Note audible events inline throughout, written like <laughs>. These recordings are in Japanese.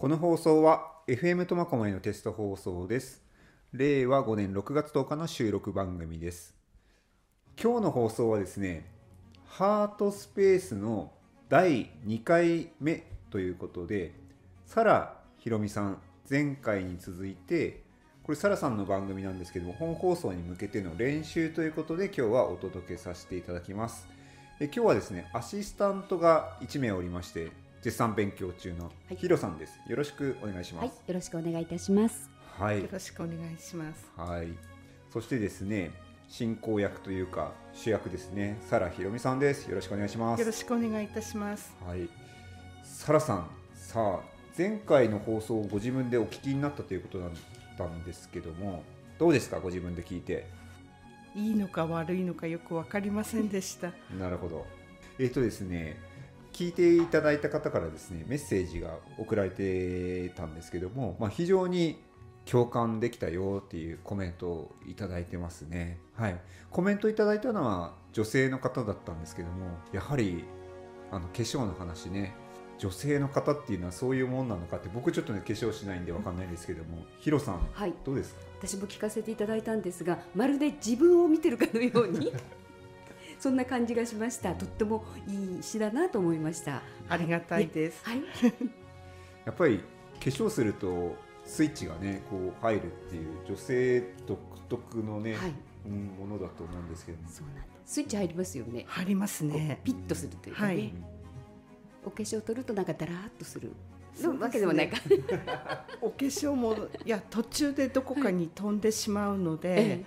この放送は FM 苫小牧のテスト放送です。令和5年6月10日の収録番組です。今日の放送はですね、ハートスペースの第2回目ということで、サラひろみさん、前回に続いて、これサラさんの番組なんですけども、本放送に向けての練習ということで今日はお届けさせていただきます。で今日はですね、アシスタントが1名おりまして、絶賛勉強中のはいヒロさんです。よろしくお願いしまはいす。、よろしくお願いいたします。はいよろしくお願いします。はい、そしてですね進行役というか主役ですねサラひろみさんですよろしくお願いしますよろしくお願いいたします。はいサラさんさあ前回の放送をご自分でお聞きになったということだったんですけどもどうですか？ご自分で聞いていいのか悪いのかよくわかりませんでした。<laughs> なるほどえっ、とですね聞いていただいた方からですねメッセージが送られてたんですけども、まあ、非常に共感できたよっていうコメントをいただいてますね。はい。コメントいただいたのは女性の方だったんですけどもやはりあの化粧の話ね。女性の方っていうのはそういうもんなのかって僕ちょっとね化粧しないんでわかんないですけどもヒロさんはい、どうですか？私も聞かせていただいたんですが、まるで自分を見てるかのように。そんな感じがしました。とってもいい詩だなと思いました。ありがたいです。はい、やっぱり化粧するとスイッチがねこう入るっていう女性独特のね、はい、うんものだと思うんですけどもそうなんです。スイッチ入りますよね。ありますね。ピッとするというかね。はいお化粧を取るとなんかだらーっとする。そうわけでもないか。<laughs> お化粧もいや途中でどこかに飛んでしまうので、え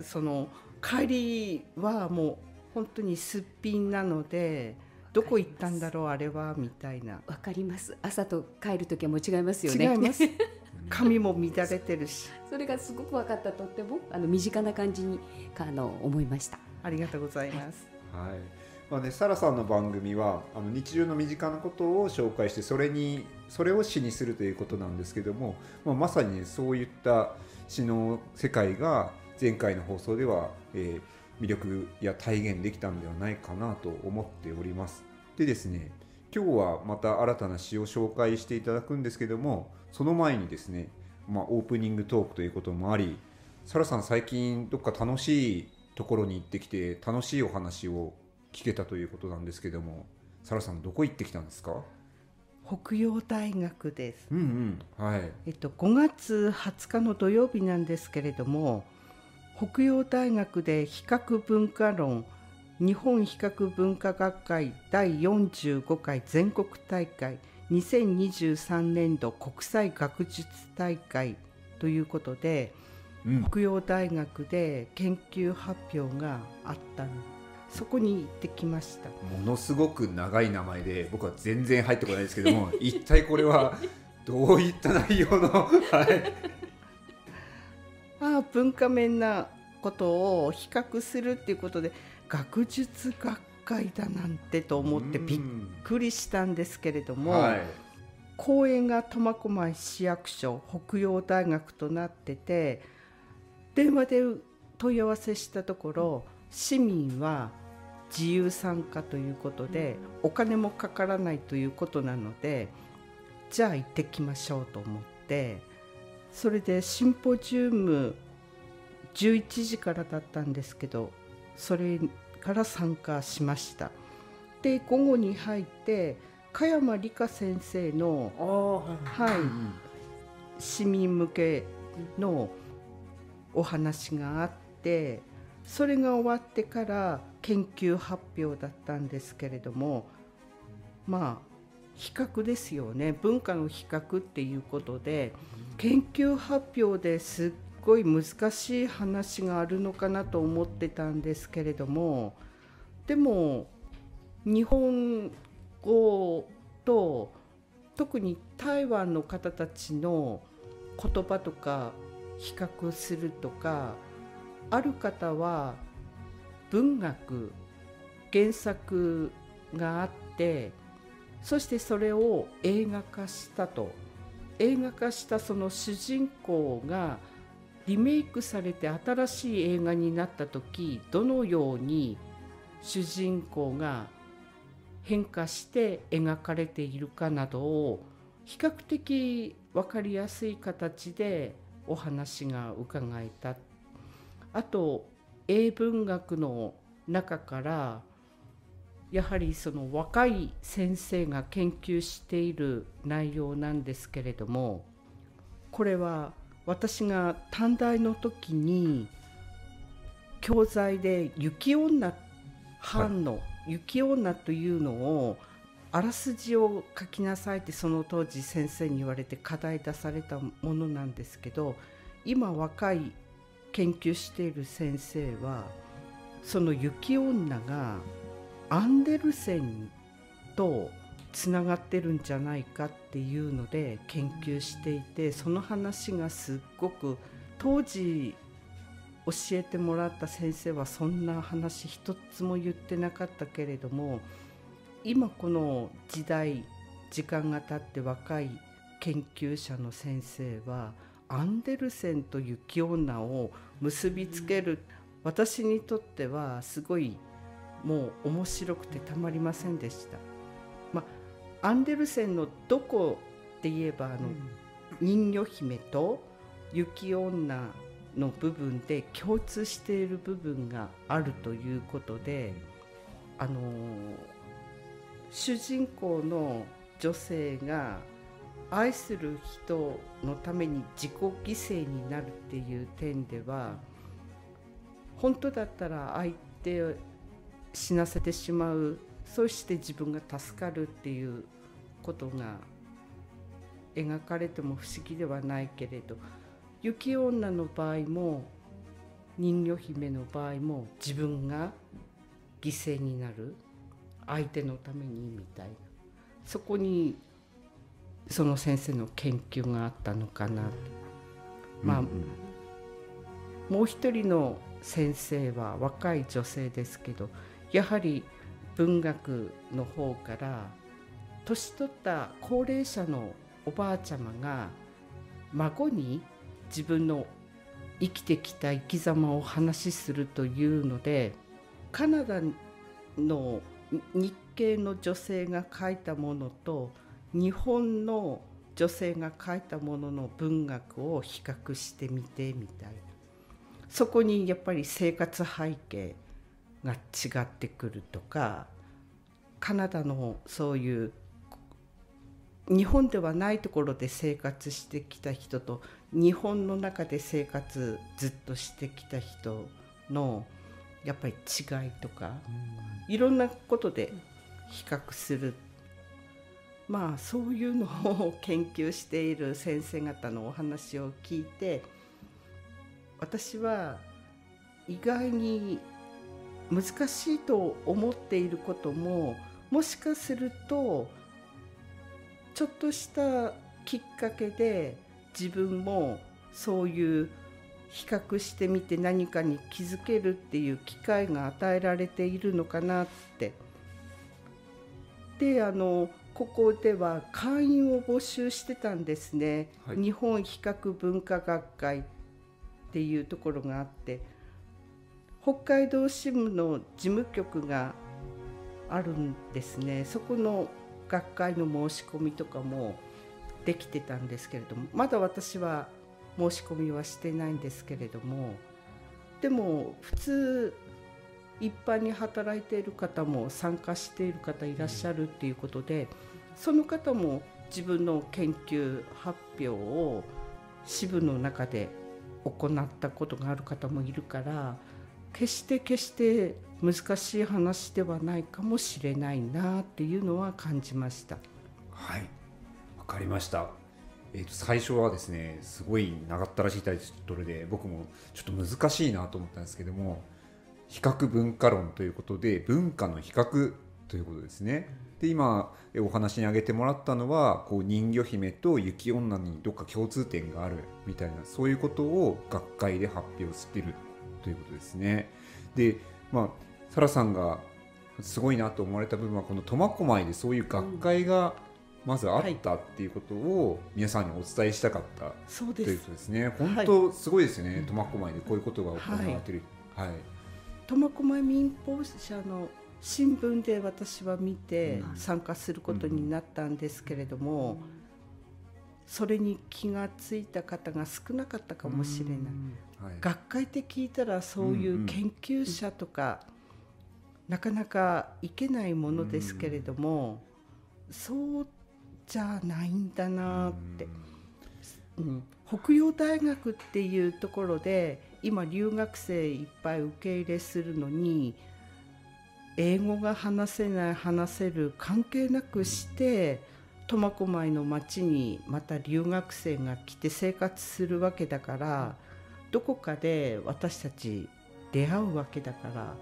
その帰りはもう本当にすっぴんなので、どこ行ったんだろうあれはみたいな。わかります。朝と帰る時はもう違いますよね。違います。<laughs> 髪も乱れてるし。それがすごく分かった。とってもあの身近な感じにあの思いました。ありがとうございます。はいまあね、サラさんの番組はあの日常の身近なことを紹介してそれにそれを詩にするということなんですけども、まあ、まさに、ね、そういった詩の世界が前回の放送では、えー魅力や体現できたんではないかなと思っております。でですね今日はまた新たな詩を紹介していただくんですけどもその前にですね、まあ、オープニングトークということもありサラさん最近どっか楽しいところに行ってきて楽しいお話を聞けたということなんですけどもサラさんどこ行ってきたんですか？北洋大学です。うんうんはいえっと、5月20日の土曜日なんですけれども北洋大学で比較文化論日本比較文化学会第45回全国大会2023年度国際学術大会ということでうん。北洋大学で研究発表があったの。そこに行ってきました。ものすごく長い名前で僕は全然入ってこないですけども一体これはどういった内容の、はい、ああ文化面なことを比較するっていうことで学術学会だなんてと思ってびっくりしたんですけれども、はい。公園が苫小牧市役所北洋大学となってて電話で問い合わせしたところ市民は自由参加ということでお金もかからないということなのでじゃあ行ってきましょうと思ってそれでシンポジウム11時からだったんですけどそれから参加しました。で午後に入って加山理香先生のはいうん市民向けのお話があってそれが終わってから研究発表だったんですけれどもまあ比較ですよね。文化の比較っていうことで研究発表ですっごい難しい話があるのかなと思ってたんですけれどもでも日本語と特に台湾の方たちの言葉とか比較するとかある方は文学原作があってそしてそれを映画化したと。映画化したその主人公がリメイクされて新しい映画になった時どのように主人公が変化して描かれているかなどを比較的分かりやすい形でお話が伺えた。あと英文学の中からやはりその若い先生が研究している内容なんですけれどもこれは私が短大の時に教材で「雪女」藩の「雪女」というのをあらすじを書きなさいってその当時先生に言われて課題出されたものなんですけど今若い研究している先生はその雪女がアンデルセンとつながってるんじゃないかっていうので研究していてその話がすっごく当時教えてもらった先生はそんな話一つも言ってなかったけれども今この時代時間が経って若い研究者の先生はアンデルセンと雪女を結びつける、私にとってはすごいもう面白くてたまりませんでした。まあ、アンデルセンのどこで言えばあの、人魚姫と雪女の部分で共通している部分があるということであの主人公の女性が愛する人のために自己犠牲になるっていう点では本当だったら相手を死なせてしまう。そして自分が助かるっていうことが描かれても不思議ではないけれど雪女の場合も人魚姫の場合も自分が犠牲になる。相手のためにみたいな。そこにその先生の研究があったのかな。まあ、うんうん、もう一人の先生は若い女性ですけどやはり文学の方から年取った高齢者のおばあちゃまが孫に自分の生きてきた生き様を話しするというのでカナダの日系の女性が書いたものと日本の女性が書いたものの文学を比較してみてみたいな。そこにやっぱり生活背景が違ってくるとかカナダのそういう日本ではないところで生活してきた人と日本の中で生活ずっとしてきた人のやっぱり違いとか、いろんなことで比較する。まあそういうのを研究している先生方のお話を聞いて私は意外に難しいと思っていることももしかするとちょっとしたきっかけで自分もそういう比較してみて何かに気づけるっていう機会が与えられているのかなって。であのここでは会員を募集してたんですね、はい、日本比較文化学会っていうところがあって北海道支部の事務局があるんですね。そこの学会の申し込みとかもできてたんですけれどもまだ私は申し込みはしてないんですけれどもでも普通一般に働いている方も参加している方いらっしゃるっていうことでその方も自分の研究発表を支部の中で行ったことがある方もいるから決して決して難しい話ではないかもしれないなっていうのは感じました。はいわかりましたえー、と最初はですねすごい長ったらしいタイトルで僕もちょっと難しいなと思ったんですけども比較文化論ということで文化の比較ということですね。で今お話に挙げてもらったのはこう人魚姫と雪女にどっか共通点があるみたいなそういうことを学会で発表してるということですね。でまあサラさんがすごいなと思われた部分はこの苫小牧でそういう学会がまずあったっていうことを皆さんにお伝えしたかった、そうです。ということですね。本当すごいですね、苫小牧でこういうことが行われてる。はい、苫小牧民放社の新聞で私は見て参加することになったんですけれども、それに気がついた方が少なかったかもしれない。はい、学会って聞いたらそういう研究者とか、なかなかいけないものですけれども、そうじゃないんだなって、うん、北洋大学っていうところで今留学生いっぱい受け入れするのに英語が話せない話せる関係なくして苫小牧の町にまた留学生が来て生活するわけだからどこかで私たち出会うわけだから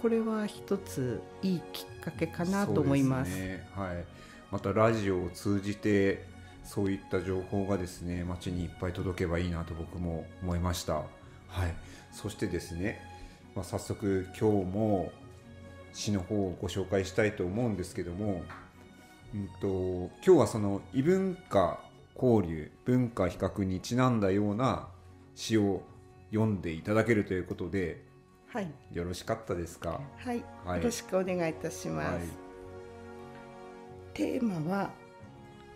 これは一ついいきっかけかなと思います。すねはい、またラジオを通じてそういった情報がですね街にいっぱい届けばいいなと僕も思いました。はい、そしてですね、まあ、早速今日も詩の方をご紹介したいと思うんですけども、うんと、今日はその異文化交流文化比較にちなんだような詩を読んでいただけるということではい、よろしかったですか、はい、はい。よろしくお願いいたします。はい。テーマは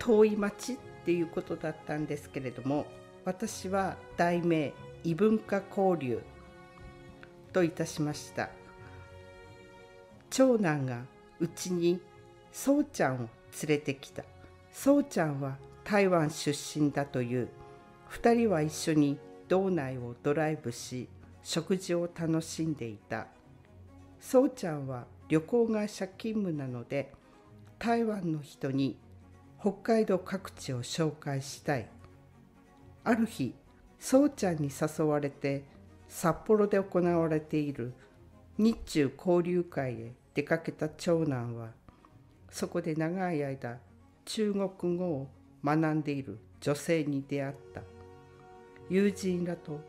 遠い町っていうことだったんですけれども私は題名異文化交流といたしました。長男がうちにそうちゃんを連れてきた。そうちゃんは台湾出身だという。2人は一緒に道内をドライブし食事を楽しんでいた。そうちゃんは旅行会社勤務なので台湾の人に北海道各地を紹介したい。ある日そうちゃんに誘われて札幌で行われている日中交流会へ出かけた長男はそこで長い間中国語を学んでいる女性に出会った。友人らと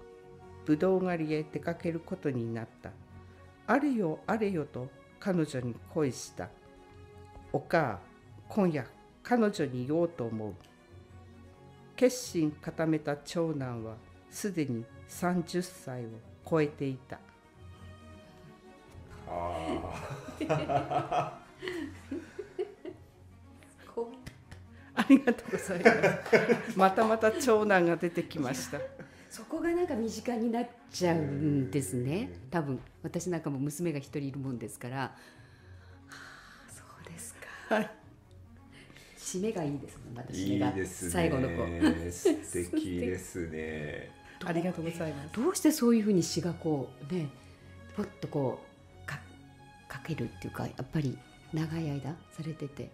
ぶどう狩りへ出かけることになった。あれよあれよと彼女に恋した。おか今夜彼女に言おうと思う。決心固めた長男はすでに30歳を超えていた。あ <laughs> りがとうございます。またまた長男が出てきました。そこがなんか身近になっちゃうんですね。多分私なんかも娘が一人いるもんですから、はあ、そうですか。はい。締めがいいですねまた締いめがいですね。最後の子。素敵ですね。ありがとうございます。どうしてそういうふうに詩がこうねポッとこうか書けるっていうかやっぱり長い間されてて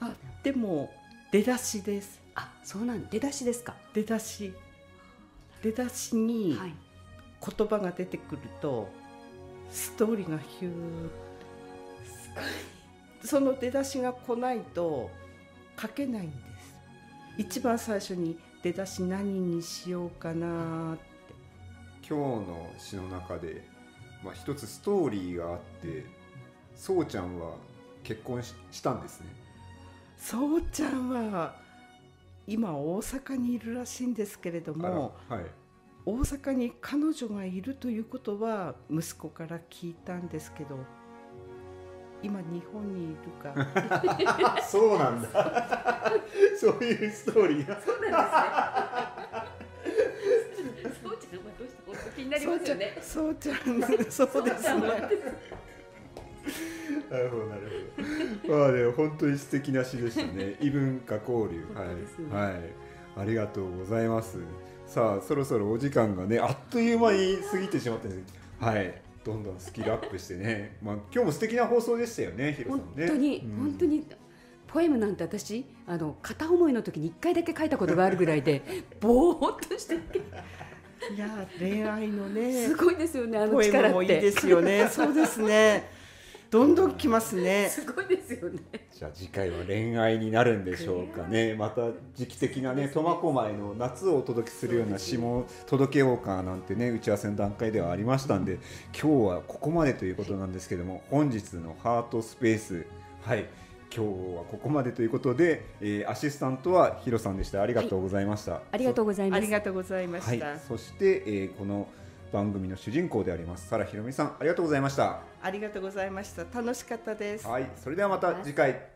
あでも出だしです。あそうなん出だしですか。出だし。出だしにはい。言葉が出てくるとストーリーがヒューすごいその出だしが来ないと書けないんです。一番最初に出だし何にしようかなって。今日の詩の中で、まあ一つストーリーがあって、そうちゃんは結婚ししたんですね。そうちゃんは今大阪にいるらしいんですけれどもはい。大阪に彼女がいるということは息子から聞いたんですけど今日本にいるか <laughs> そうなんだ。<laughs> そういうストーリーが。そうなんですねそうちゃんはどうして本当気になりますよねそうちゃんそうですねなるほどなるほど。まあでも本当に素敵な詩でしたね。<laughs> 異文化交流。はいはい。ありがとうございます。さあそろそろお時間がねあっという間に過ぎてしまってねはい。どんどんスキルアップしてね。まあ今日も素敵な放送でしたよね。ヒロさ本んね。当に、うん本当にポエムなんて私あの片思いの時に一回だけ書いたことがあるぐらいで <laughs> ぼーっとしてていや恋愛のねすごいですよねあのポエ力ってムもいいですよね <laughs> そうですねどんどん来ますね。<laughs> すごいですよね。じゃあ次回は恋愛になるんでしょうかね。また時期的なね、苫小牧の夏をお届けするような詩も届けようかなんてね、打ち合わせの段階ではありましたんで、今日はここまでということなんですけども、本日のハートスペース、はい、今日はここまでということで、えーアシスタントはヒロさんでした。ありがとうございました。ありがとうござい。あますりがとうございまはい。した、、そして、えーこの番組の主人公であります、サラひろみさん、ありがとうございました。ありがとうございました楽しかったですはい、それではまた次回。